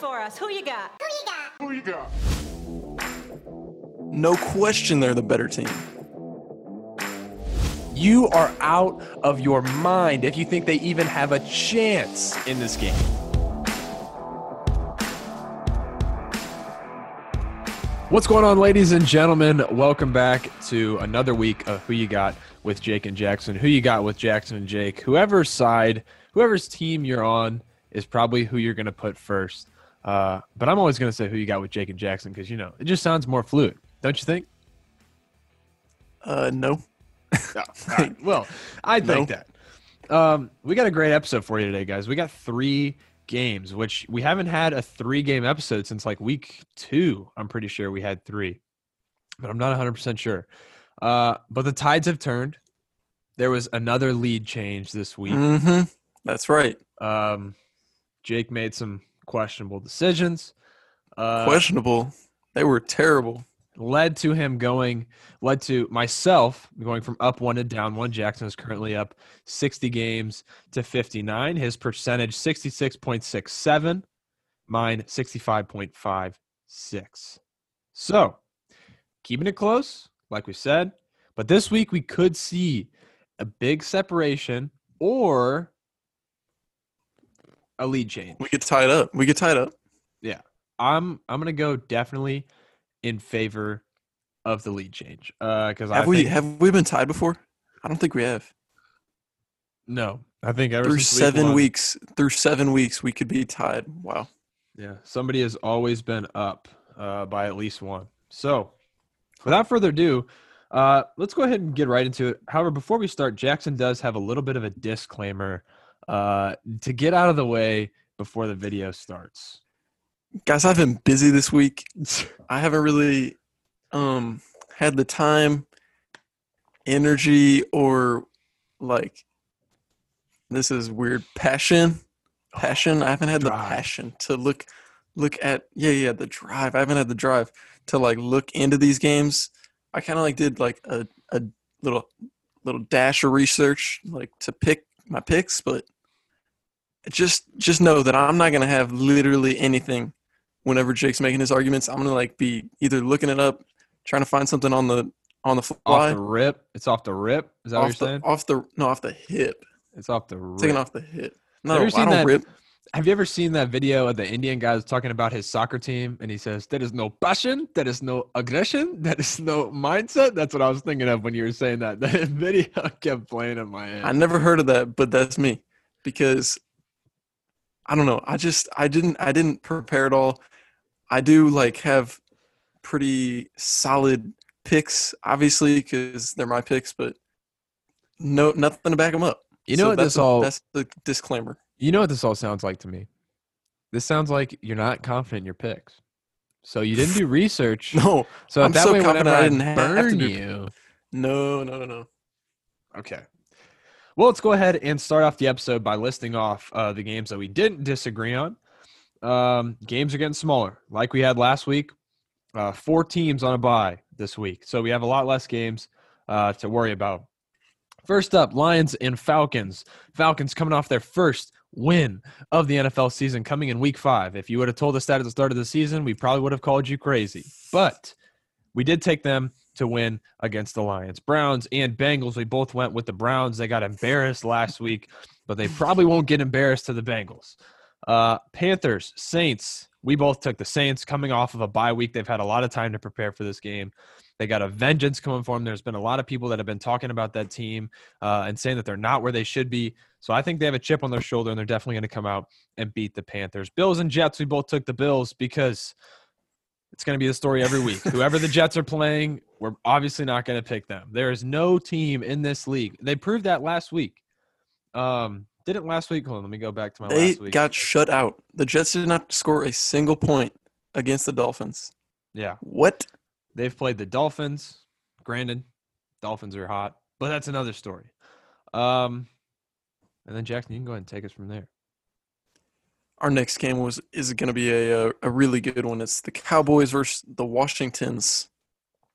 got for us? Who you got? Who you got? Who you got? No question they're the better team. You are out of your mind if you think they even have a chance in this game. What's going on, ladies and gentlemen? Welcome back to another week of Who You Got with Jake and Jackson. Who You Got with Jackson and Jake. Whoever's side, whoever's team you're on is probably who you're going to put first. Uh, but I'm always going to say Who You Got with Jake and Jackson because, you know, it just sounds more fluid. Don't you think? Uh, no. Right. Well, I think No. that. Um, we got a great episode for you today, guys. We got three games, which we haven't had a three game episode since like week two. I'm pretty sure we had three, but I'm not 100% sure. Uh, but the tides have turned. There was another lead change this week. Mm-hmm. That's right. Um, Jake made some questionable decisions. Uh, Questionable. They were terrible. led to him going led to myself going from up one to down one jackson is currently up 60 games to 59 his percentage 66.67 mine 65.56 so keeping it close like we said but this week we could see a big separation or a lead change We could tie it up. We could tie it up. i'm i'm gonna go definitely in favor of the lead change uh because i Have we have we been tied before? I don't think we have. no i think ever Through since week seven one- weeks, through seven weeks, we could be tied. Wow. yeah somebody has always been up uh by at least one so without further ado uh let's go ahead and get right into it however before we start jackson does have a little bit of a disclaimer uh to get out of the way before the video starts Guys, I've been busy this week. I haven't really um had the time, energy, or like this is weird passion. Passion. I haven't had the passion to look look at yeah, yeah, the drive. I haven't had the drive to like look into these games. I kinda like did like a, a little little dash of research like to pick my picks, but just just know that I'm not gonna have literally anything whenever Jake's making his arguments. I'm gonna like be either looking it up, trying to find something on the on the off the rip it's off the rip is that what you're off the saying off the no off the hip, it's off the rip. taking off the hip. No, ever I don't that- rip. Have you ever seen that video of the Indian guy talking about his soccer team and he says, There is no passion, there is no aggression, there is no mindset? That's what I was thinking of when you were saying that. The video kept playing in my head. I never heard of that, but that's me because I don't know. I just I didn't I didn't prepare at all. I do like have pretty solid picks, obviously, because they're my picks, but no nothing to back them up. You know So what that's this a- all that's the disclaimer. you know what this all sounds like to me? This sounds like you're not confident in your picks. So you didn't do research. No, So I'm that so way confident whenever I I didn't have to burn do- you. no, no, no, no. Okay. Well, let's go ahead and start off the episode by listing off uh, the games that we didn't disagree on. Um, games are getting smaller, like we had last week. Uh, four teams on a bye this week, so we have a lot less games uh, to worry about. First up, Lions and Falcons. Falcons coming off their first win of the NFL season, coming in Week Five. If you would have told us that at the start of the season, we probably would have called you crazy. But we did take them to win against the Lions. Browns and Bengals, we both went with the Browns. They got embarrassed last week, but they probably won't get embarrassed to the Bengals. Uh, Panthers, Saints, we both took the Saints coming off of a bye week. They've had a lot of time to prepare for this game. They got a vengeance coming for them. There's been a lot of people that have been talking about that team uh, and saying that they're not where they should be. So I think they have a chip on their shoulder and they're definitely going to come out and beat the Panthers. Bills and Jets, we both took the Bills because it's going to be the story every week. Whoever the Jets are playing, we're obviously not going to pick them. There is no team in this league. They proved that last week. Um, didn't last week. Hold on, let me go back to my They last week. got shut out. The Jets did not score a single point against the Dolphins. yeah, What? they've played the Dolphins. Granted, Dolphins are hot, but that's another story. Um, and then Jackson, you can go ahead and take us from there. Our next game was is going to be a, a a really good one. It's the Cowboys versus the Washingtons.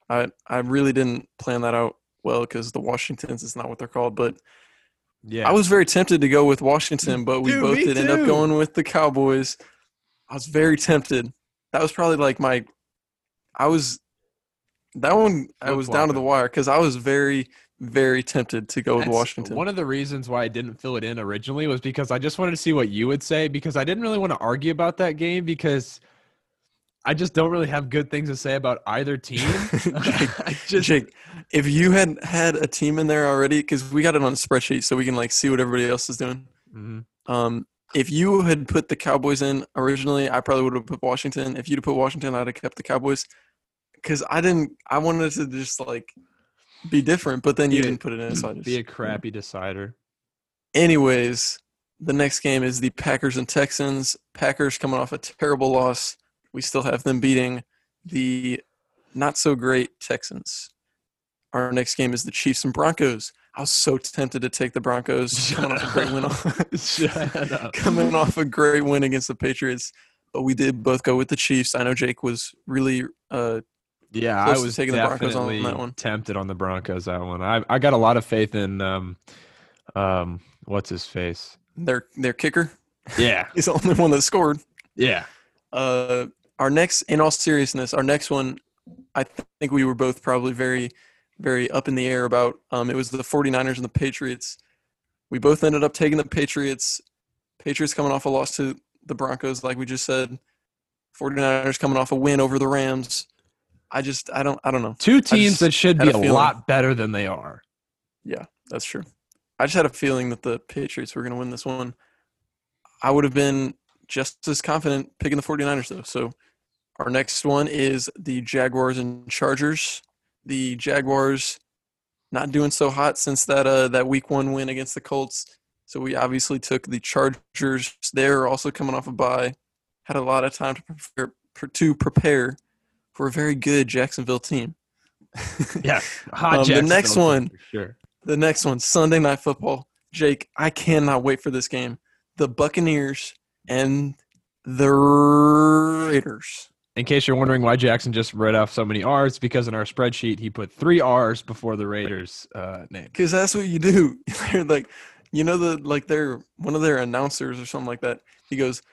I I really didn't plan that out well because the Washingtons is not what they're called, but Yeah, I was very tempted to go with Washington, but we Dude, both did end up going with the Cowboys. I was very tempted. That was probably like my. I was. That one I was down to the wire because I was very very tempted to go with Washington. One of the reasons why I didn't fill it in originally was because I just wanted to see what you would say because I didn't really want to argue about that game because I just don't really have good things to say about either team. Jake, just, Jake, if you had had a team in there already, because we got it on a spreadsheet, so we can like see what everybody else is doing. Mhm. Um, if you had put the Cowboys in originally, I probably would have put Washington. If you'd have put Washington, I'd have kept the Cowboys. Because I didn't, I wanted to just like be different, but then you Be didn't put it in. So I just, be a crappy decider. Anyways, the next game is the Packers and Texans. Packers coming off a terrible loss. We still have them beating the not so great Texans. Our next game is the Chiefs and Broncos. I was so tempted to take the Broncos coming off a great win. Shut up. coming off a great win against the Patriots, but we did both go with the Chiefs. I know Jake was really uh, Yeah, I was taking the Broncos on that one. tempted on the Broncos that one. I I got a lot of faith in um um what's his face. their their kicker. Yeah, He's the only one that scored. yeah. Uh, our next, in all seriousness, our next one, I th- think we were both probably very, very up in the air about. Um, it was the 49ers and the Patriots. We both ended up taking the Patriots. Patriots coming off a loss to the Broncos, like we just said. 49ers coming off a win over the Rams. I just, I don't, I don't know. Two teams that should be a a, lot better than they are. Yeah, that's true. I just had a feeling that the Patriots were going to win this one. I would have been just as confident picking the 49ers, though. So our next one is the Jaguars and Chargers. The Jaguars not doing so hot since that uh, that week one win against the Colts. So we obviously took the Chargers. They're also coming off a bye. Had a lot of time to prepare, to prepare for a very good Jacksonville team. Yeah, hot Um, the next one. sure. The next one, Sunday Night Football. Jake, I cannot wait for this game. The Buccaneers and the Raiders. In case you're wondering why Jackson just read off so many R's, because in our spreadsheet he put three R's before the Raiders' uh, name. Because that's what you do. They're like, you know, the like they're one of their announcers or something like that. He goes,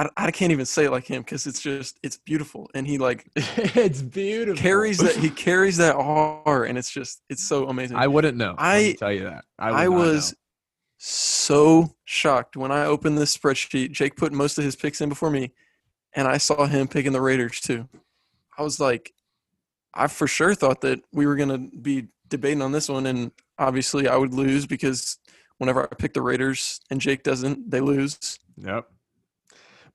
I, I can't even say it like him because it's just it's beautiful, and he like it's beautiful. carries that he carries that R, and it's just it's so amazing. I wouldn't know. I tell you that. I, I was know. so shocked when I opened this spreadsheet. Jake put most of his picks in before me, and I saw him picking the Raiders too. I was like, I for sure thought that we were going to be debating on this one, and obviously I would lose because whenever I pick the Raiders and Jake doesn't, they lose. Yep.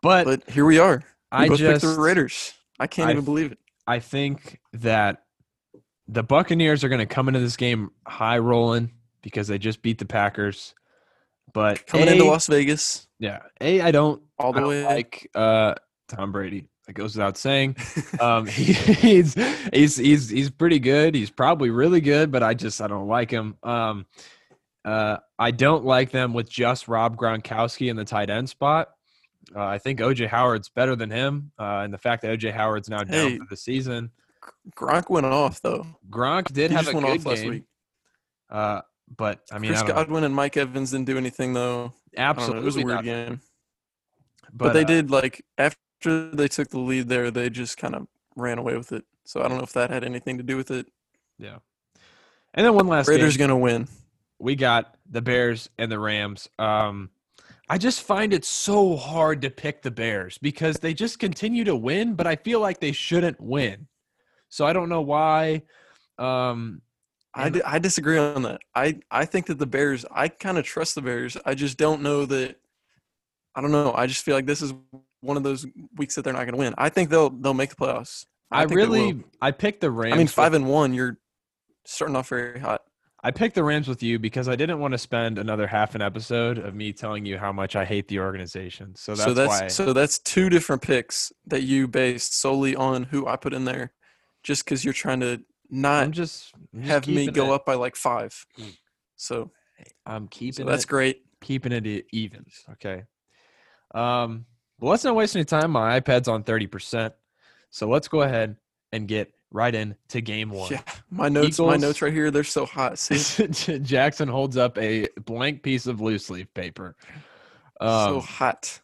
But, But here we are. We I both just picked the Raiders. I can't I even believe it. I think that the Buccaneers are going to come into this game high rolling because they just beat the Packers. But Coming A, into Las Vegas yeah, a I don't all the don't way. like uh, Tom Brady. That goes without saying. Um, he, he's he's he's he's pretty good. He's probably really good, but I just I don't like him. Um, uh, I don't like them with just Rob Gronkowski in the tight end spot. Uh, I think OJ Howard's better than him, uh, and the fact that OJ Howard's now down Hey. for the season. Gronk went off though. Gronk did He have a went good off last game, week. uh, but I mean, Chris I don't know. Godwin and Mike Evans didn't do anything though. Know, absolutely it was a weird game. But, But, they uh, did like after they took the lead there, they just kind of ran away with it. So I don't know if that had anything to do with it. yeah. And then one last Raiders game. gonna win. we got the Bears and the Rams. Um, I just find it so hard to pick the Bears because they just continue to win, but I feel like they shouldn't win. So I don't know why. Um, I, I disagree on that. I, I think that the Bears. I kind of trust the Bears. I just don't know that. I don't know. I just feel like this is one of those weeks that they're not going to win. I think they'll they'll make the playoffs. I, they really. I picked the Rams. I mean, five and one. You're starting off very hot. I picked the Rams with you because I didn't want to spend another half an episode of me telling you how much I hate the organization. So that's, so that's why. so that's two different picks that you based solely on who I put in there, just because you're trying to not I'm just, I'm just have me go it- up by like five. So, I'm keeping so that's it, great. keeping it even. Okay. Um. Well, let's not waste any time. My iPad's on thirty percent, so let's go ahead and get right into game one. Yeah, my notes, my notes right here, they're so hot. See, Jackson holds up a blank piece of loose leaf paper. so Um, hot.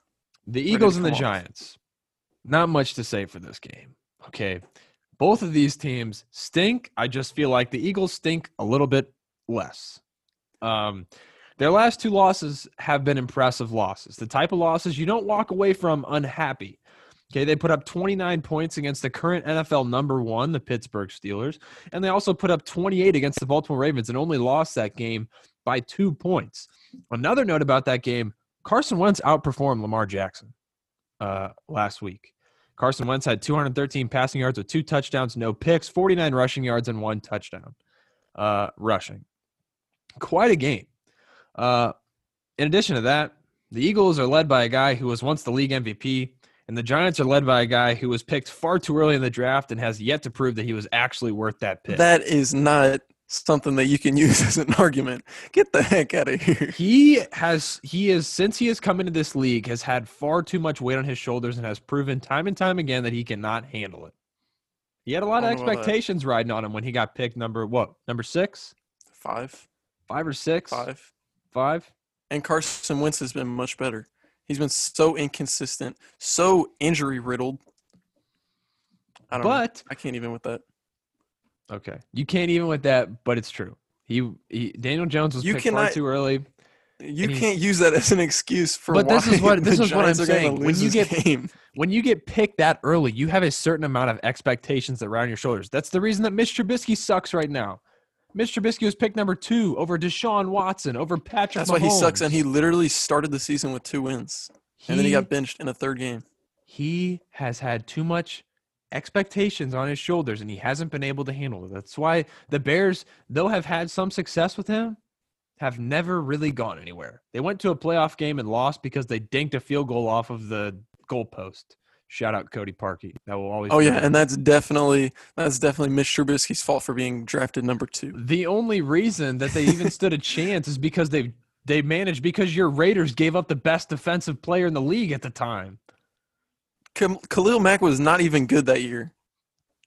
The Eagles and the off. Giants. Not much to say for this game. Okay. Both of these teams stink. I just feel like the Eagles stink a little bit less. Um, their last two losses have been impressive losses. The type of losses you don't walk away from unhappy. Okay, they put up 29 points against the current NFL number one, the Pittsburgh Steelers, and they also put up 28 against the Baltimore Ravens and only lost that game by two points. Another note about that game Carson Wentz outperformed Lamar Jackson uh, last week. Carson Wentz had 213 passing yards with two touchdowns, no picks, 49 rushing yards, and one touchdown uh, rushing. Quite a game. Uh, in addition to that, the Eagles are led by a guy who was once the league MVP, and the Giants are led by a guy who was picked far too early in the draft and has yet to prove that he was actually worth that pick. That is not something that you can use as an argument. Get the heck out of here. he has he is since he has come into this league has had far too much weight on his shoulders and has proven time and time again that he cannot handle it. He had a lot of I don't know about that. expectations riding on him when he got picked number what? Number 6? Five, 5 or 6? five. 5? And Carson Wentz has been much better. He's been so inconsistent, so injury riddled. I don't know. But I can't even with that. okay. You can't even with that, but it's true. He, he Daniel Jones was You picked far too early. You can't use that as an excuse for But why this is what- this is what I'm Giants are gonna saying. When you get- game. when you get picked that early, you have a certain amount of expectations that on your shoulders. That's the reason that Mitch Trubisky sucks right now. Mitch Trubisky was picked number two over Deshaun Watson, over Patrick That's why he sucks, and he literally started the season with two wins, and then he got benched in a third game. he has had too much expectations on his shoulders, and he hasn't been able to handle it. That's why the Bears, though have had some success with him, have never really gone anywhere. They went to a playoff game and lost because they dinked a field goal off of the goalpost. Shout out Cody Parkey. That will always. Oh yeah, and that's definitely that's definitely Mitch Trubisky's fault for being drafted number two. The only reason that they even stood a chance is because they they managed because your Raiders gave up the best defensive player in the league at the time. Khalil Mack was not even good that year.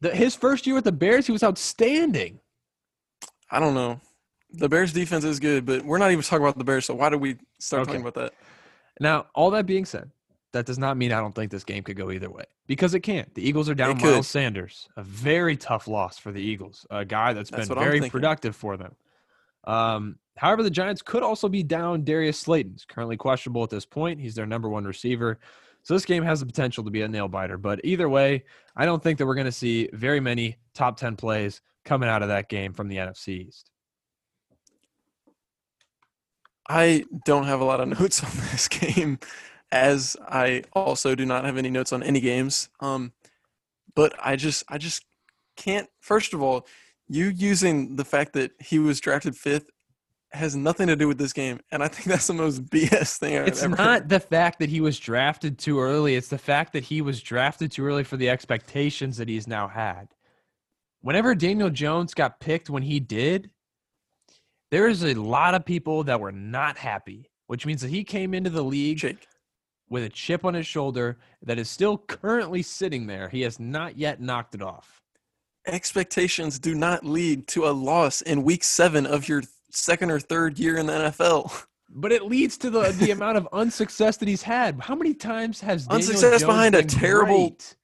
The, his first year with the Bears, he was outstanding. I don't know. The Bears defense is good, but we're not even talking about the Bears. So why do we start Okay. talking about that? Now, all that being said, that does not mean I don't think this game could go either way because it can't. The Eagles are down. Miles Sanders, a very tough loss for the Eagles, a guy that's That's been very productive for them. Um, however, the Giants could also be down Darius Slayton. He's currently questionable at this point. He's their number one receiver. So this game has the potential to be a nail biter. But either way, I don't think that we're going to see very many top 10 plays coming out of that game from the NFC East. I don't have a lot of notes on this game, as I also do not have any notes on any games. Um, but I just I just can't. First of all, you using the fact that he was drafted fifth has nothing to do with this game, and I think that's the most BS thing I've It's ever. not heard. the fact that he was drafted too early. It's the fact that he was drafted too early for the expectations that he's now had. Whenever Daniel Jones got picked when he did, there is a lot of people that were not happy, which means that he came into the league Jake. With a chip on his shoulder that is still currently sitting there. He has not yet knocked it off. Expectations do not lead to a loss in week seven of your second or third year in the NFL. But it leads to the the amount of unsuccess that he's had. How many times has Daniel Unsuccess Jones behind a terrible- great?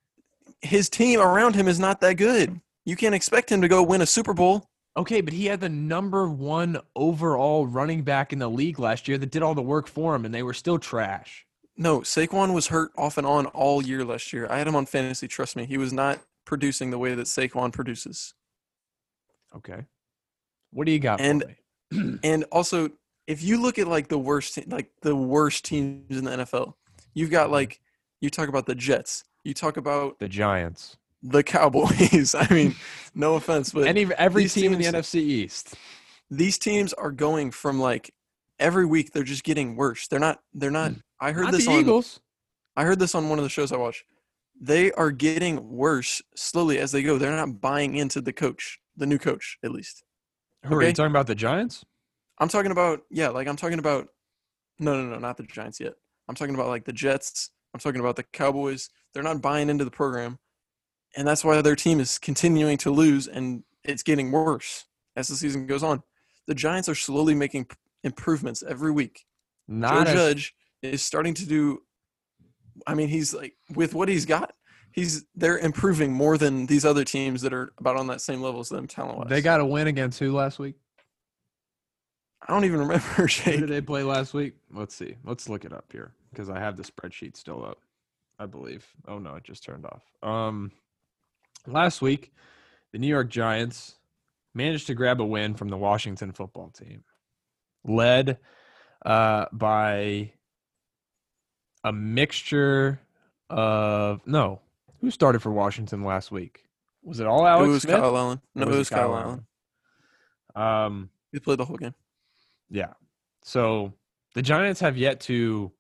His team around him is not that good. You can't expect him to go win a Super Bowl. Okay, but he had the number one overall running back in the league last year that did all the work for him, and they were still trash. No, Saquon was hurt off and on all year last year. I had him on fantasy. Trust me, he was not producing the way that Saquon produces. Okay. What do you got And- for me? And also, if you look at like the worst, like the worst teams in the NFL, you've got like you talk about the Jets, you talk about the Giants. the Cowboys. I mean, no offense, but Any every team in the NFC East. these teams are going from like every week they're just getting worse. They're not. They're not. Hmm. I heard Not this the on. Eagles. I heard this on one of the shows I watch. They are getting worse slowly as they go. They're not buying into the coach, the new coach, at least. Who are you talking about? The Giants? I'm talking about yeah, like I'm talking about no, no, no, not the Giants yet. I'm talking about like the Jets. I'm talking about the Cowboys. They're not buying into the program, and that's why their team is continuing to lose, and it's getting worse as the season goes on. The Giants are slowly making improvements every week. Not Joe as, Judge is starting to do I mean, he's like with what he's got, he's they're improving more than these other teams that are about on that same level as them talent wise. They got a win against who last week? I don't even remember. Who did they play last week? Let's see. Let's look it up here because I have the spreadsheet still up. I believe. Oh no, it just turned off. Um, last week, the New York Giants managed to grab a win from the Washington football team, led uh, by a mixture of no. Who started for Washington last week? Was it all Alex it was Smith? Kyle Allen. No, Or it was Kyle Allen. Allen? Um, He played the whole game. yeah. So the Giants have yet to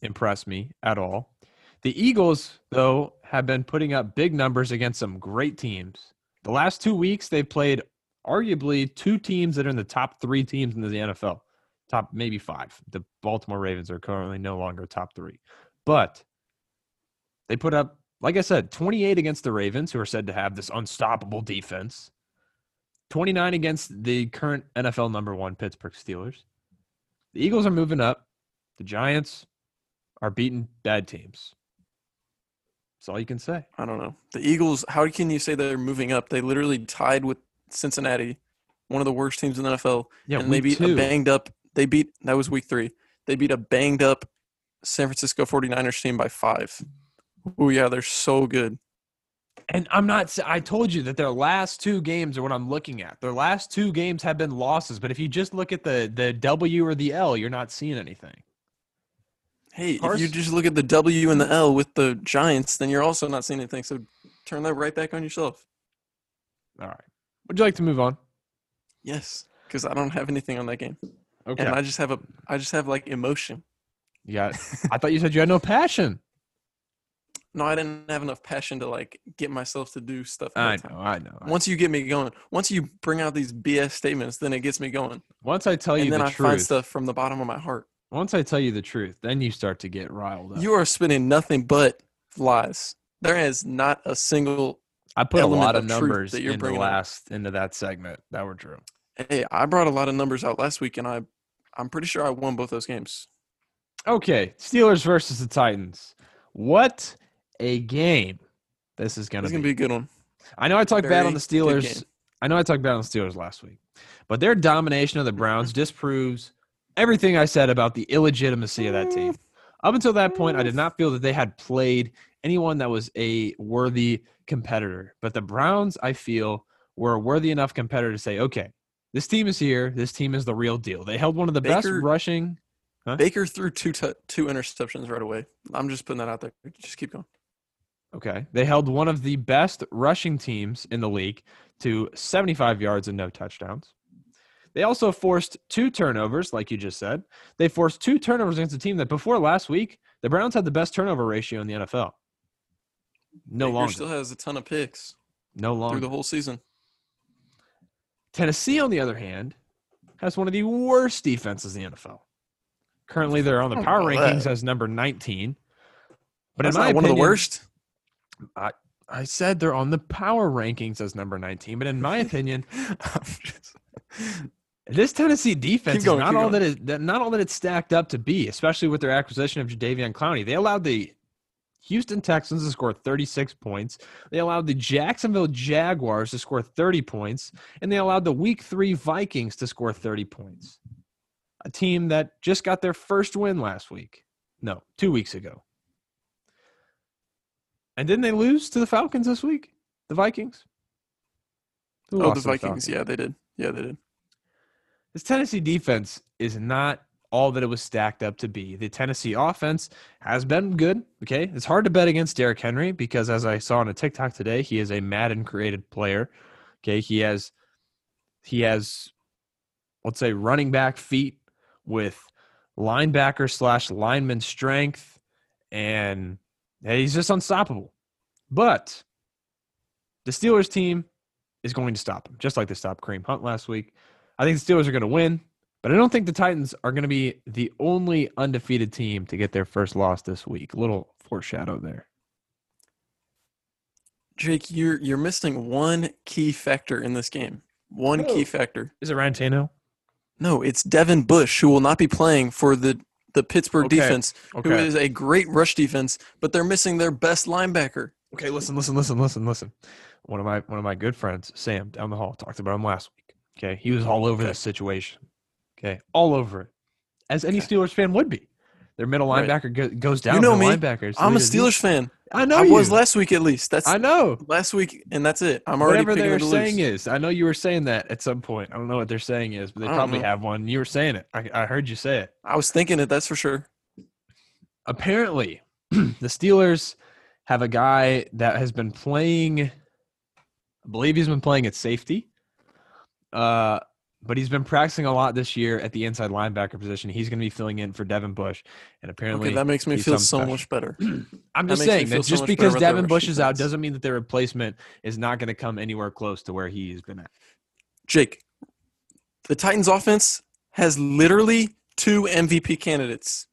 impress me at all. The Eagles, though, have been putting up big numbers against some great teams. The last two weeks, they've played arguably two teams that are in the top three teams in the NFL, top maybe five. The Baltimore Ravens are currently no longer top three. But they put up, like I said, 28 against the Ravens, who are said to have this unstoppable defense, 29 against the current NFL number one Pittsburgh Steelers. The Eagles are moving up. The Giants are beating bad teams. That's all you can say. I don't know. The Eagles, how can you say they're moving up? They literally tied with Cincinnati, one of the worst teams in the NFL. Yeah, and they beat a banged up, they beat, that was week three. They beat a banged up San Francisco 49ers team by five. Oh, yeah, they're so good. And I'm not. I told you that their last two games are what I'm looking at. Their last two games have been losses. But if you just look at the the W or the L, you're not seeing anything. Hey, if you just look at the W and the L with the Giants, then you're also not seeing anything. So turn that right back on yourself. All right. Would you like to move on? Yes, because I don't have anything on that game, Okay. and I just have a, I just have like emotion. Yeah. I thought you said you had no passion. No, I didn't have enough passion to like get myself to do stuff. I the time. know. I know. Once you get me going, once you bring out these BS statements, then it gets me going, Once I tell you and then the I find stuff from the bottom of my heart. once I tell you the truth, then you start to get riled up. You are spinning nothing but lies. There is not a single. I put a lot of of numbers that you're in the bringing up. last into that segment that were true. Hey, I brought a lot of numbers out last week, and I, I'm pretty sure I won both those games. Okay, Steelers versus the Titans. What a game this is going to gonna be. be a good one. I know I talked bad on the Steelers. I know I talked bad on the Steelers last week, but their domination of the Browns disproves everything I said about the illegitimacy of that team. Up until that point, I did not feel that they had played anyone that was a worthy competitor. But the Browns, I feel, were a worthy enough competitor to say, okay, this team is here. This team is the real deal. They held one of the best Baker- rushing. Baker threw two t- two interceptions right away. I'm just putting that out there. Just keep going. Okay. They held one of the best rushing teams in the league to 75 yards and no touchdowns. They also forced two turnovers, like you just said. They forced two turnovers against a team that before last week, the Browns had the best turnover ratio in the NFL. No Baker longer. still has a ton of picks no longer. through the whole season. Tennessee, on the other hand, has one of the worst defenses in the NFL. Currently, they're on the power rankings that. as number 19. But That's in my one of the worst. I I said they're on the power rankings as number 19, but in my opinion, just- This Tennessee defense going, is not all going. that that not all that it's stacked up to be, especially with their acquisition of Jadeveon Clowney. They allowed the Houston Texans to score 36 points. They allowed the Jacksonville Jaguars to score 30 points, and they allowed the Week Three Vikings to score 30 points. A team that just got their first win last week. No, two weeks ago. And didn't they lose to the Falcons this week? The Vikings. Who oh, the Vikings. Yeah, they did. Yeah, they did. This Tennessee defense is not all that it was stacked up to be. The Tennessee offense has been good. Okay. It's hard to bet against Derrick Henry because, as I saw on a TikTok today, he is a Madden created player. Okay. He has, he has, let's say, running back feet with linebacker slash lineman strength, and he's just unstoppable. But the Steelers team is going to stop him, just like they stopped Kareem Hunt last week. I think the Steelers are going to win, but I don't think the Titans are going to be the only undefeated team to get their first loss this week. A little foreshadow there. Jake, you're you're missing one key factor in this game. One Who? key oh. factor. Is it Ryan Tannehill? No, it's Devin Bush who will not be playing for the the Pittsburgh Okay, defense, who Okay. is a great rush defense, but they're missing their best linebacker. Okay, listen, listen, listen, listen, listen. One of my one of my good friends, Sam, down the hall, talked about him last week. Okay, he was all over Okay. this situation. Okay, all over it, as any. Steelers fan would be. Their middle Right. linebacker go, goes down. You know me. linebackers. I'm a the- Steelers fan. I know I you. was last week at least. That's I know. last week, and that's it. I'm already Whatever they're to saying lose. is, I know you were saying that at some point. I don't know what they're saying is, but they probably know. have one. You were saying it. I, I heard you say it. I was thinking it. That's for sure. apparently the Steelers have a guy that has been playing I believe he's been playing at safety. Uh but he's been practicing a lot this year at the inside linebacker position. He's going to be filling in for Devin Bush, and apparently, Okay, that makes me feel so special. much better. I'm just makes me saying that just much because better Devin Bush is out doesn't mean that their replacement is not going to come anywhere close to where he's been at. Jake, the Titans offense has literally two MVP candidates.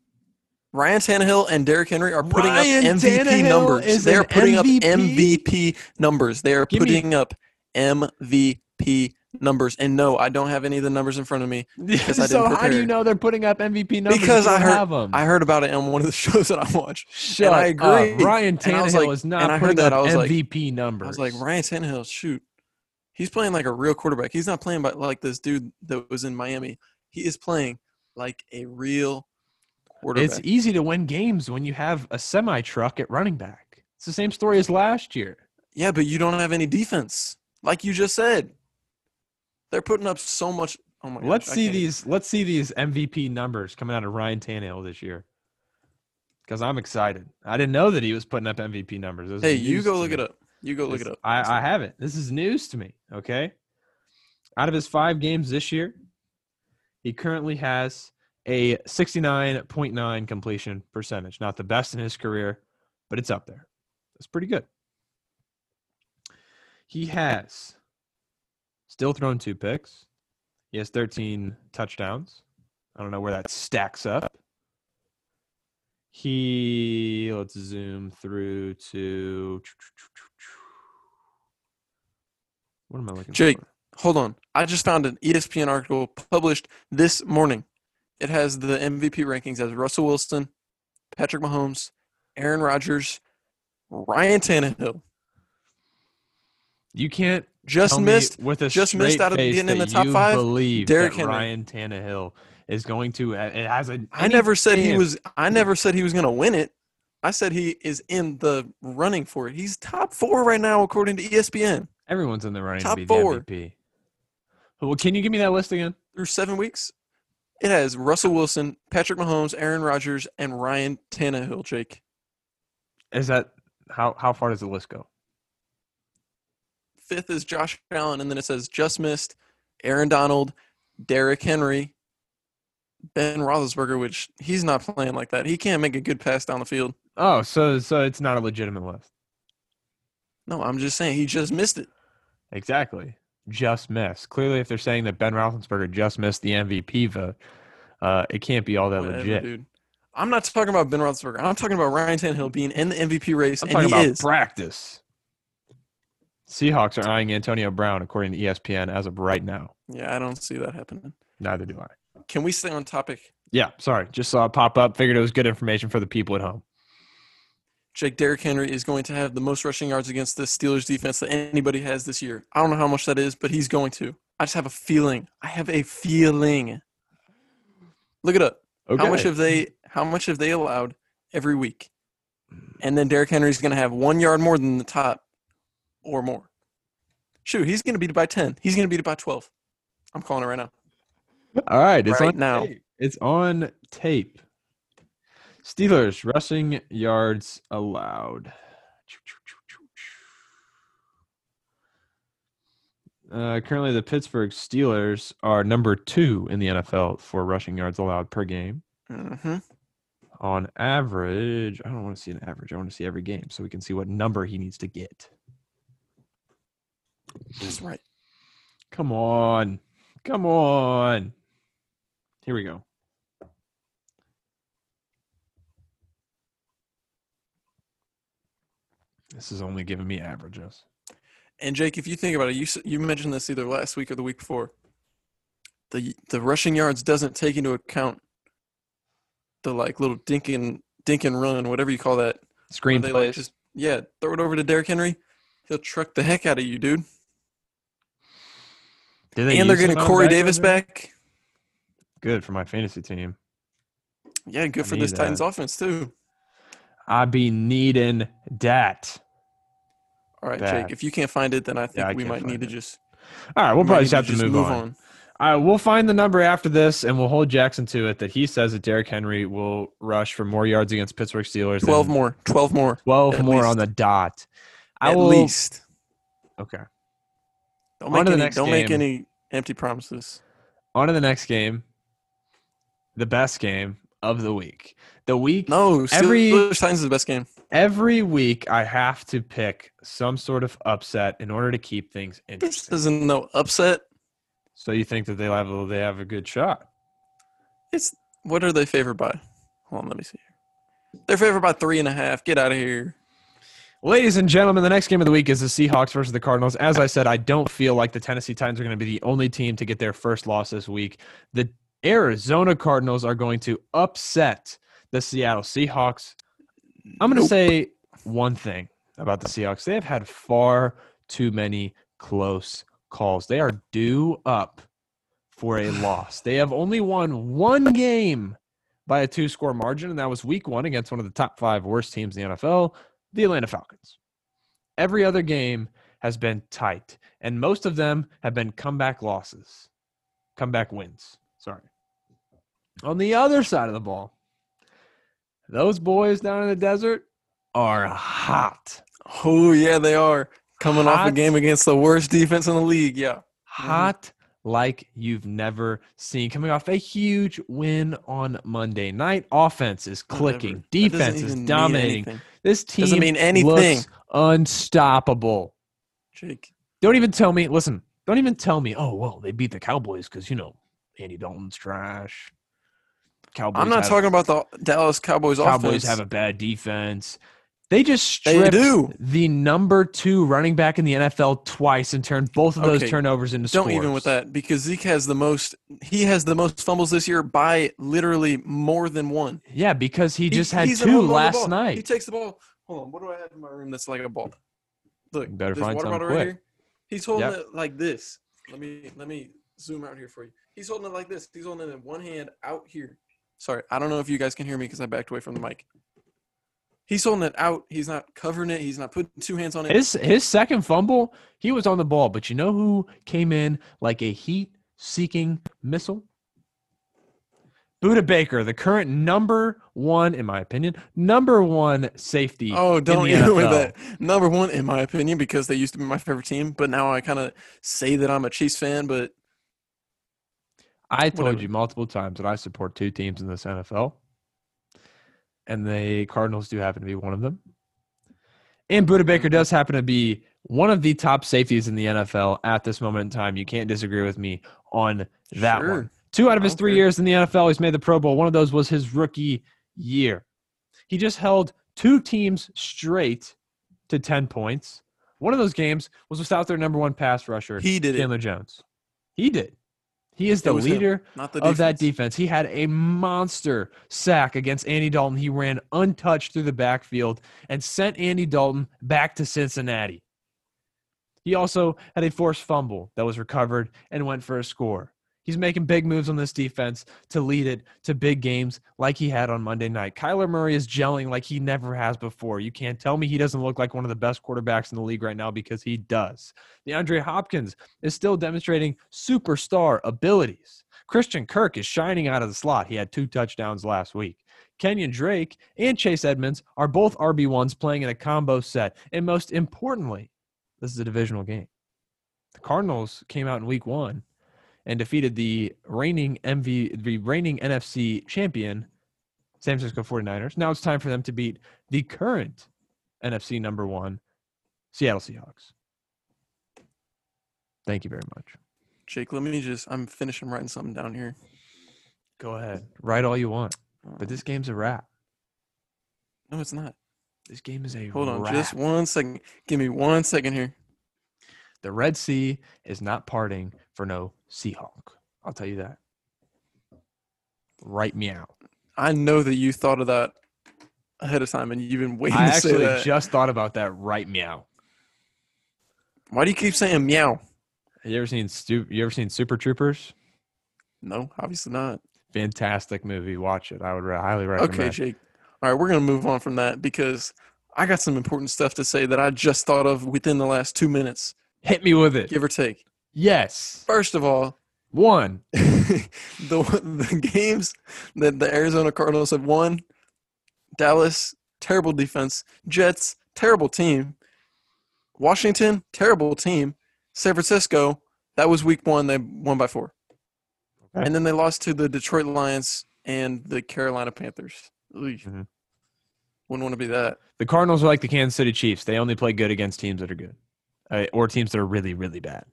Ryan Tannehill and Derrick Henry are putting Ryan up MVP Tannehill numbers. They are an putting up MVP? MVP numbers. They are Give me- putting up MVP numbers. And no, I don't have any of the numbers in front of me Because I so didn't how do you know they're putting up MVP numbers? Because I heard-? I heard about it on one of the shows that I watch. Shut I agree. up. Ryan And Tannehill like- is not and I heard putting that, up I was like- MVP numbers. I was like, Ryan Tannehill, shoot. He's playing like a real quarterback. He's not playing by, like this dude that was in Miami. He is playing like a real quarterback. It's easy to win games when you have a semi truck at running back. It's the same story as last year. Yeah, but you don't have any defense, like you just said. They're putting up so much. Oh my! let's gosh, see these. Let's see these MVP numbers coming out of Ryan Tannehill this year. Because I'm excited. I didn't know that he was putting up MVP numbers. This Hey, you go look me. it up. You go look This- it up. I, I haven't. This is news to me. Okay. Out of his five games this year, he currently has a 69.9 completion percentage. Not the best in his career, but it's up there. That's pretty good. He has still thrown two picks. He has 13 touchdowns. I don't know where that stacks up. He, let's zoom through to. What am I looking Jake. for? Hold on. I just found an ESPN article published this morning. It has the MVP rankings as Russell Wilson, Patrick Mahomes, Aaron Rodgers, Ryan Tannehill. You can't Just tell missed. with a just missed out of face in the top you five, Believe that Henry. Ryan Tannehill is going to. Uh, it has a. I never said he was. I never said he was going to win it. I said he is in the running for it. He's top four right now according to ESPN Everyone's in the running Top to be four. the MVP. Well, can you give me that list again? through seven weeks. It has Russell Wilson, Patrick Mahomes, Aaron Rodgers, and Ryan Tannehill. Jake. Is that how how far does the list go? Fifth is Josh Allen, and then it says just missed Aaron Donald, Derrick Henry, Ben Roethlisberger, which he's not playing like that. He can't make a good pass down the field. Oh, so so it's not a legitimate list. No, I'm just saying he just missed it. Exactly. Just missed. Clearly, if they're saying that Ben Roethlisberger just missed the MVP vote, uh, it can't be all that Whatever, legit. dude. I'm not talking about Ben Roethlisberger. I'm talking about Ryan Tannehill being in the MVP race, I'm and talking he about is. practice. Seahawks are eyeing Antonio Brown, according to ESPN, as of right now. Yeah, I don't see that happening. Neither do I. Can we stay on topic? Yeah, sorry. Just saw it pop up. Figured it was good information for the people at home. Jake Derrick Henry is going to have the most rushing yards against the Steelers defense that anybody has this year. I don't know how much that is, but he's going to. I just have a feeling. I have a feeling. Look it up. Okay. How much have they how much have they allowed every week? And then Derrick Henry's gonna have one yard more than the top or more. Shoot, he's gonna beat it by ten. He's gonna beat it by twelve. I'm calling it right now. All right, it's right on now. Tape. It's on tape. Steelers rushing yards allowed. Uh, currently, the Pittsburgh Steelers are number two in the NFL for rushing yards allowed per game. hmm On average, I don't want to see an average. I want to see every game so we can see what number he needs to get. That's hmm. right. Come on. Come on. Here we go. This is only giving me averages. And Jake, if you think about it, you you mentioned this either last week or the week before. The the rushing yards doesn't take into account the like little dink and dink and run, whatever you call that. Screen they like just yeah, throw it over to Derrick Henry. He'll truck the heck out of you, dude. They and they're getting Corey Davis back. Good for my fantasy team. Yeah, good I for this Titans offense too. I be needing that. All right, Bad. Jake. If you can't find it, then I think I we might need find to just All right, we'll probably just have to move, on. All right, we'll find the number after this, and we'll hold Jackson to it that he says that Derrick Henry will rush for more yards against Pittsburgh Steelers. Twelve more. Twelve more. 12 at more on the dot. I At will, least. Okay. Don't make any. Don't make any empty promises. On to the next game. The best game of the week. The week No, Every- Steelers Titans is the best game. every week I have to pick some sort of upset in order to keep things This interesting. isn't no upset. So you think that they have a, they have a good shot? It's what are they favored by? Hold on, let me see here. They're favored by three and a half. Get out of here. Ladies and gentlemen, the next game of the week is the Seahawks versus the Cardinals. As I said, I don't feel like the Tennessee Titans are going to be the only team to get their first loss this week. The Arizona Cardinals are going to upset the Seattle Seahawks. I'm going to say one thing about the Seahawks. They have had far too many close calls. They are due up for a loss. They have only won one game by a two score margin, and that was week one against one of the top five worst teams in the NFL, the Atlanta Falcons. Every other game has been tight, and most of them have been comeback losses, comeback wins. Sorry. On the other side of the ball, those boys down in the desert are hot. Oh yeah, they are coming off a game against the worst defense in the league. Yeah. Mm-hmm. hot like you've never seen. Coming off a huge win on Monday night, offense is clicking, Whatever. Defense is dominating. This team Doesn't mean anything. looks unstoppable. Jake. Don't even tell me. Listen, don't even tell me. Oh well, they beat the Cowboys because you know Andy Dalton's trash. Cowboys. I'm not have, talking about the Dallas Cowboys, Cowboys offense. have a bad defense. They just stripped do. the number two running back in the NFL twice and turned both of those Okay, turnovers into Don't scores. even with that because Zeke has the most. He has the most fumbles this year by literally more than one. Yeah, because he just had two one on the last night. He takes the ball. Hold on. What do I have in my room that's like a ball? Look, You better this find water bottle right quick. here. He's holding Yep. it like this. Let me let me zoom out here for you. He's holding it like this. He's holding it in one hand out here. Sorry, I don't know if you guys can hear me because I backed away from the mic. He's holding it out. He's not covering it. He's not putting two hands on it. His his second fumble, he was on the ball, but you know who came in like a heat-seeking missile? Budda Baker, the current number one, in my opinion, number one safety. Oh, don't the even with that. Number one, in my opinion, because they used to be my favorite team, but now I kind of say that I'm a Chiefs fan. But I told Whatever. you multiple times that I support two teams in this NFL, and the Cardinals do happen to be one of them. And Budda Baker mm-hmm. does happen to be one of the top safeties in the NFL at this moment in time. You can't disagree with me on that Sure. one. Two out of his three years in the NFL, he's made the Pro Bowl. One of those was his rookie year. He just held two teams straight to 10 points. One of those games was without their number one pass rusher, he did it, Chandler Jones. He did. He is the leader of that defense. He had a monster sack against Andy Dalton. He ran untouched through the backfield and sent Andy Dalton back to Cincinnati. He also had a forced fumble that was recovered and went for a score. He's making big moves on this defense to lead it to big games like he had on Monday night. Kyler Murray is gelling like he never has before. You can't tell me he doesn't look like one of the best quarterbacks in the league right now because he does. DeAndre Hopkins is still demonstrating superstar abilities. Christian Kirk is shining out of the slot. He had two touchdowns last week. Kenyan Drake and Chase Edmonds are both RB1s playing in a combo set. And most importantly, this is a divisional game. The Cardinals came out in week one and defeated the reigning MV, the reigning NFC champion, San Francisco 49ers. Now it's time for them to beat the current NFC number one, Seattle Seahawks. Thank you very much. Jake, let me just. I'm finishing writing something down here. Go ahead. Write all you want. But Um, this game's a wrap. no, it's not. This game is a Hold on, wrap. just one second. Give me one second here. The Red Sea is not parting for no Seahawk. I'll tell you that. Write me out. I know that you thought of that ahead of time, and you've been waiting I to say I actually just thought about that right meow. Why do you keep saying meow? You ever seen Stu- you ever seen Super Troopers? No, obviously not. Fantastic movie. Watch it. I would highly recommend. It. Okay, Jake. All right, we're gonna move on from that because I got some important stuff to say that I just thought of within the last two minutes, Hit me with it. give or take. Yes. First of all, One. the the games that the Arizona Cardinals have won, Dallas terrible defense, Jets terrible team, Washington terrible team, San Francisco that was week one they won by four, Okay. and then they lost to the Detroit Lions and the Carolina Panthers. Mhm. Wouldn't want to be that. The Cardinals are like the Kansas City Chiefs. They only play good against teams that are good, uh, or teams that are really, really bad.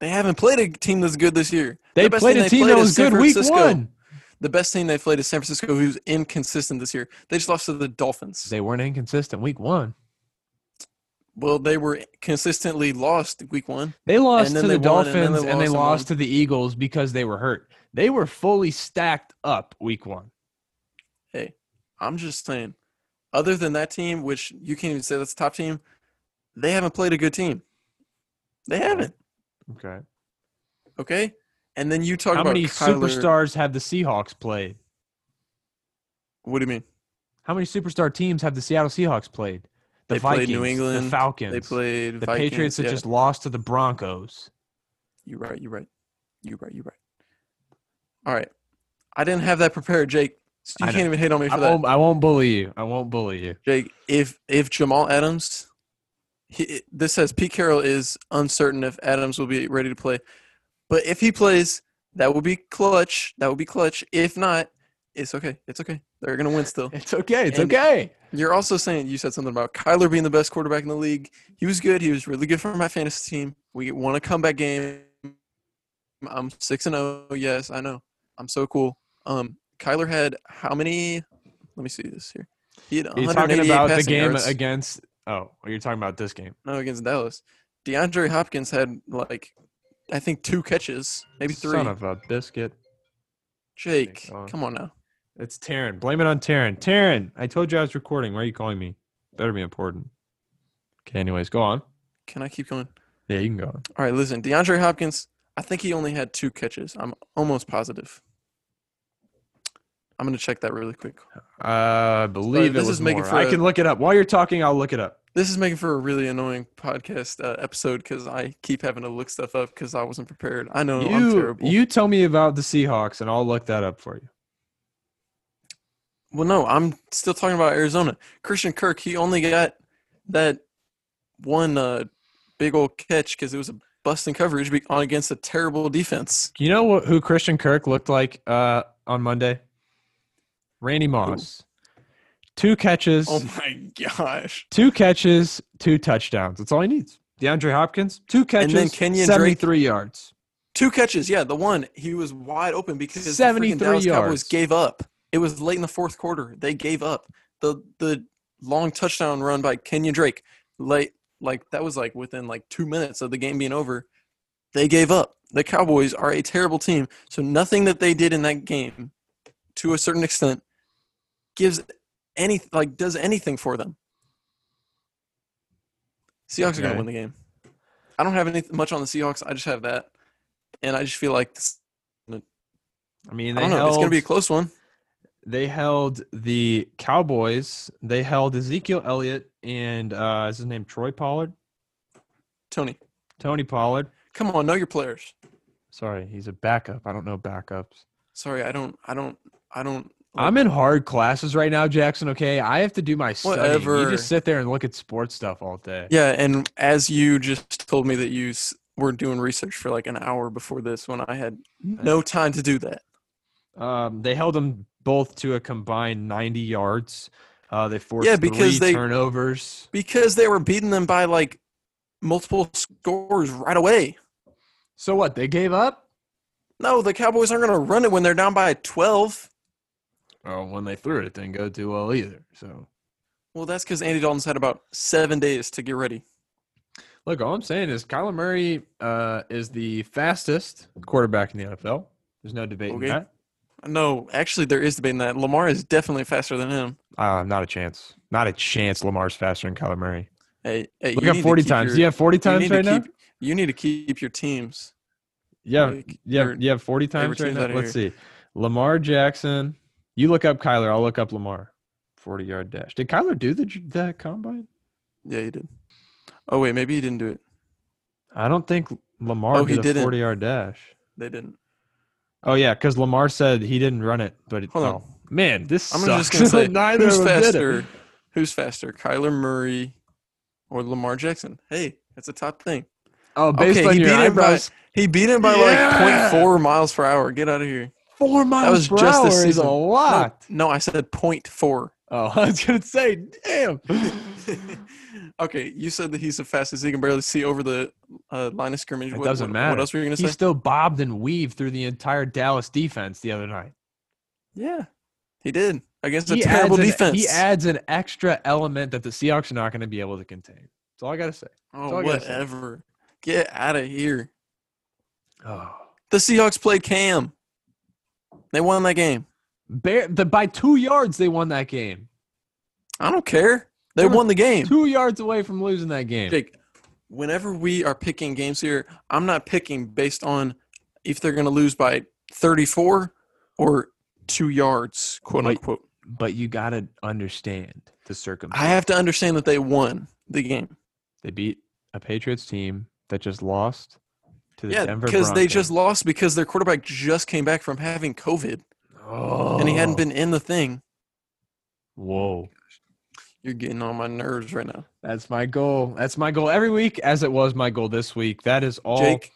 They haven't played a team that's good this year. They The played a they team played that was good week one. The best team they played is San Francisco, who's inconsistent this year. They just lost to the Dolphins. They weren't inconsistent week one. Well, they were consistently lost week one. They lost to they the Dolphins and they lost and lost to the Eagles because they were hurt. They were fully stacked up week one. Hey, I'm just saying. Other than that team, which you can't even say that's the top team, they haven't played a good team. They haven't. Okay. Okay. And then you talk about How about many Kyler- superstars have the Seahawks played? What do you mean? How many superstar teams have the Seattle Seahawks played? The They played Vikings, New England, the Falcons, They played the Vikings, Patriots that yeah. just lost to the Broncos. You're right. You're right. You're right. You're right. All right. I didn't have that prepared, Jake. So you I can't even hit on me I for that. won't, I won't bully you. I won't bully you. Jake, if if Jamal Adams, he, this says Pete Carroll is uncertain if Adams will be ready to play, but if he plays, that will be clutch. That will be clutch. If not, it's okay. It's okay. They're gonna win still. It's okay. It's And- okay. You're also saying you said something about Kyler being the best quarterback in the league. He was good. He was really good for my fantasy team. We won a comeback game. I'm six and zero. Yes, I know. I'm so cool. Um, Kyler had how many? Let me see this here. He had 188 talking about the game yards. against? Oh, you're talking about this game. No, against Dallas. DeAndre Hopkins had like, I think two catches, maybe three. Son of a biscuit. Jake, come on now. It's Taryn. Blame it on Taryn. Taryn, I told you I was recording. Why are you calling me? Better be important. Okay, anyways, go on. Can I keep going? Yeah, you can go on. All right, listen. DeAndre Hopkins, I think he only had two catches. I'm almost positive. I'm gonna check that really quick. Uh, I believe this it was is making more. for I a- can look it up. While you're talking, I'll look it up. This is making for a really annoying podcast uh, episode because I keep having to look stuff up because I wasn't prepared. I know I'm you, terrible. you tell me about the Seahawks, and I'll look that up for you. Well, no, I'm still talking about Arizona. Christian Kirk, he only got that one uh, big old catch because it was a busting coverage on against a terrible defense. You know what, who Christian Kirk looked like uh, on Monday? Randy Moss. Two catches, Oh my gosh! two catches, two touchdowns. That's all he needs. DeAndre Hopkins, two catches, and then Kenyan Drake- 73 yards. Two catches, yeah. The one he was wide open because the freaking 73 Dallas Cowboys gave up. It was late in the fourth quarter. They gave up the the long touchdown run by Kenyan Drake. Late, like that was like within like two minutes of the game being over. They gave up. The Cowboys are a terrible team. So nothing that they did in that game, to a certain extent, gives any like does anything for them. Seahawks are gonna win the game. I don't have any much on the Seahawks. I just have that, and I just feel like this, I mean, I don't know. held, It's gonna be a close one. they held the Cowboys. They held Ezekiel Elliott and uh, is his name Troy Pollard? Tony, Tony Pollard. come on, know your players. Sorry, he's a backup. I don't know backups. Sorry, I don't, I don't, I don't. I'm in hard classes right now, Jackson. Okay, I have to do my studying. You just sit there and look at sports stuff all day. Yeah, and as you just told me that you were doing research for like an hour before this, when I had no time to do that. Um, they held them both to a combined 90 yards. Uh, they forced Yeah, because three they- turnovers. because they were beating them by like multiple scores right away. So what? They gave up. No, the Cowboys aren't going to run it when they're down by 12. Oh, when they threw it, it didn't go too well either. So Well, that's because Andy Dalton's had about seven days to get ready. look, all I'm saying is Kyler Murray uh, is the fastest quarterback in the NFL. There's no debate Okay. in that. No, actually, there is debate in that. Lamar is definitely faster than him. Uh, not a chance. Not a chance. Lamar's faster than Kyler Murray. Hey, hey Look you at forty times. your- Do you have forty times need to right now? You need to keep your teams. Yeah, like, yeah, you have forty times right now. Let's see. Lamar Jackson. You look up Kyler. I'll look up Lamar. Forty yard dash. Did Kyler do the the combine? Yeah, he did. Oh wait, maybe he didn't do it. I don't think Lamar Oh, he did a didn't. forty yard dash. They didn't. Oh yeah, because Lamar said he didn't run it, but it, Hold on. oh, man, this I'm sucks. just gonna say neither who's of them did it. faster? Who's faster, Kyler Murray or Lamar Jackson? Hey, that's a top thing. Oh, based Okay, on he your beat him by- eyebrows, He beat him by Yeah! like 0.4 miles per hour. Get out of here. Four miles was per just hour is a season. No, lot. no, I said 0.4. Oh, I was gonna say, damn. okay, you said that he's the fastest. He can barely see over the uh, line of scrimmage. It What- doesn't what, matter. What else were you gonna he say? He still bobbed and weaved through the entire Dallas defense the other night. yeah, he did against a He terrible an- defense. he adds an extra element that the Seahawks are not going to be able to contain. That's all I got to say. oh, all say. whatever. Get out of here. Oh. The Seahawks played Cam. They won that game. Bear, the, by two yards, they won that game. I don't care. They They won the game. Two yards away from losing that game. Jake, whenever we are picking games here, I'm not picking based on if they're going to lose by 34 or two yards, quote Wait. unquote. But you got to understand the circumstance. I have to understand that they won the game. They beat a Patriots team that just lost to the Yeah, Denver because they just lost because their quarterback just came back from having COVID oh. and he hadn't been in the thing. Whoa. You're getting on my nerves right now. That's my goal. That's my goal every week, as it was my goal this week. That is all. Jake,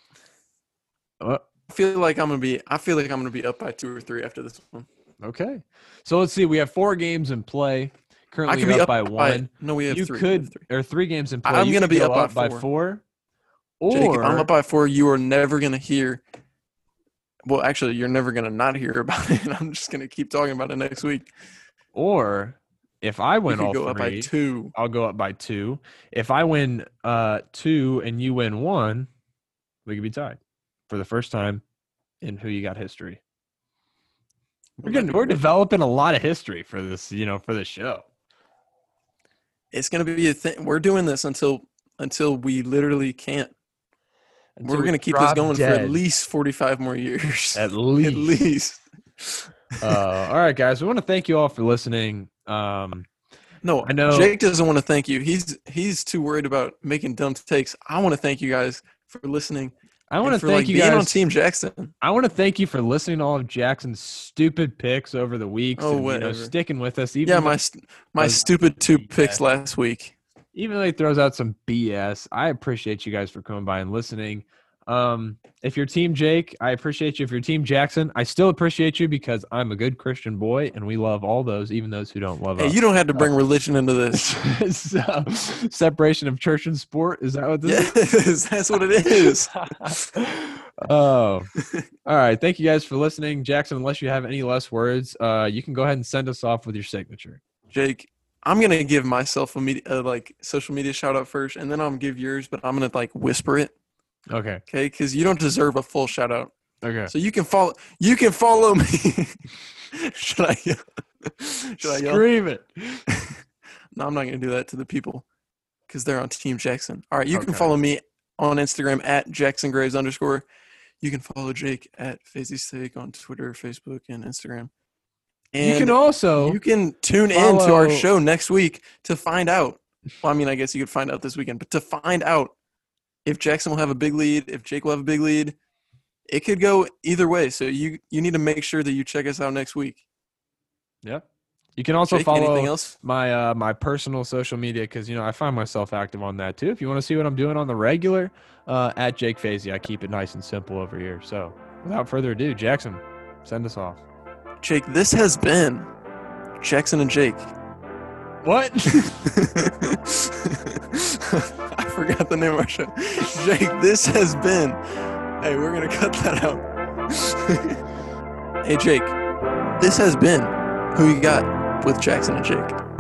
Uh, I feel like I'm gonna be. I feel like I'm gonna be up by two or three after this one. okay. So let's see. We have four games in play. I Currently could be up, by by one. no, we have you three. could, three. or three games in play. I'm You gonna be go up by by four. four. Jake, Or if I'm up by four, you are never gonna hear. Well, actually, you're never gonna not hear about it. I'm just gonna keep talking about it next week. or if I win all go up by two. I'll go up by two. If I win uh two and you win one, we could be tied for the first time in who you got history. We're getting, we're developing a lot of history for this, you know, for this show. It's gonna be a thing. We're doing this until until we literally can't. We're gonna keep this going for at least 45 more years. At least. At least. uh, all right, guys. We want to thank you all for listening. Um, No, I know- Jake doesn't want to thank you. He's he's too worried about making dumb takes. I want to thank you guys for listening. I want to thank like you guys. on Team Jackson. I want to thank you for listening to all of Jackson's stupid picks over the weeks Oh, and you know, sticking with us. Even Yeah, my my stupid two picks last week. Even though he throws out some BS, I appreciate you guys for coming by and listening. Um, if you're Team Jake, I appreciate you. If you're Team Jackson, I still appreciate you because I'm a good Christian boy, and we love all those, even those who don't love Hey, us. you don't have to bring religion into this. so, separation of church and sport is that what this yes, that's what it is. is? oh, all right. Thank you guys for listening, Jackson. Unless you have any less words, uh, you can go ahead and send us off with your signature. Jake, I'm gonna give myself a media, uh, like social media shout out first, and then I'm gonna give yours, but I'm gonna like whisper it, Okay. okay? Because you don't deserve a full shout out. Okay. So you can follow. You can follow me. Should I yell? Should I yell? Scream it. No, I'm not gonna do that to the people because they're on Team Jackson. All right, you can follow me on Instagram at Jackson Graves underscore. You can follow Jake at Fazy Steak on Twitter, Facebook, and Instagram. And you can also you can tune in to our show next week to find out. Well, I mean, I guess you could find out this weekend, but to find out if Jackson will have a big lead, if Jake will have a big lead, it could go either way. So you you need to make sure that you check us out next week. Yeah. You can also Jake, follow else? my uh, my personal social media because you know I find myself active on that too. If you want to see what I'm doing on the regular, uh, at Jake Fazy, I keep it nice and simple over here. So without further ado, Jackson, send us off. Jake, this has been Jackson and Jake. What? I forgot the name of our show. Jake, this has been. Hey, we're gonna cut that out. hey, Jake, this has been who you got with Jackson and Jake.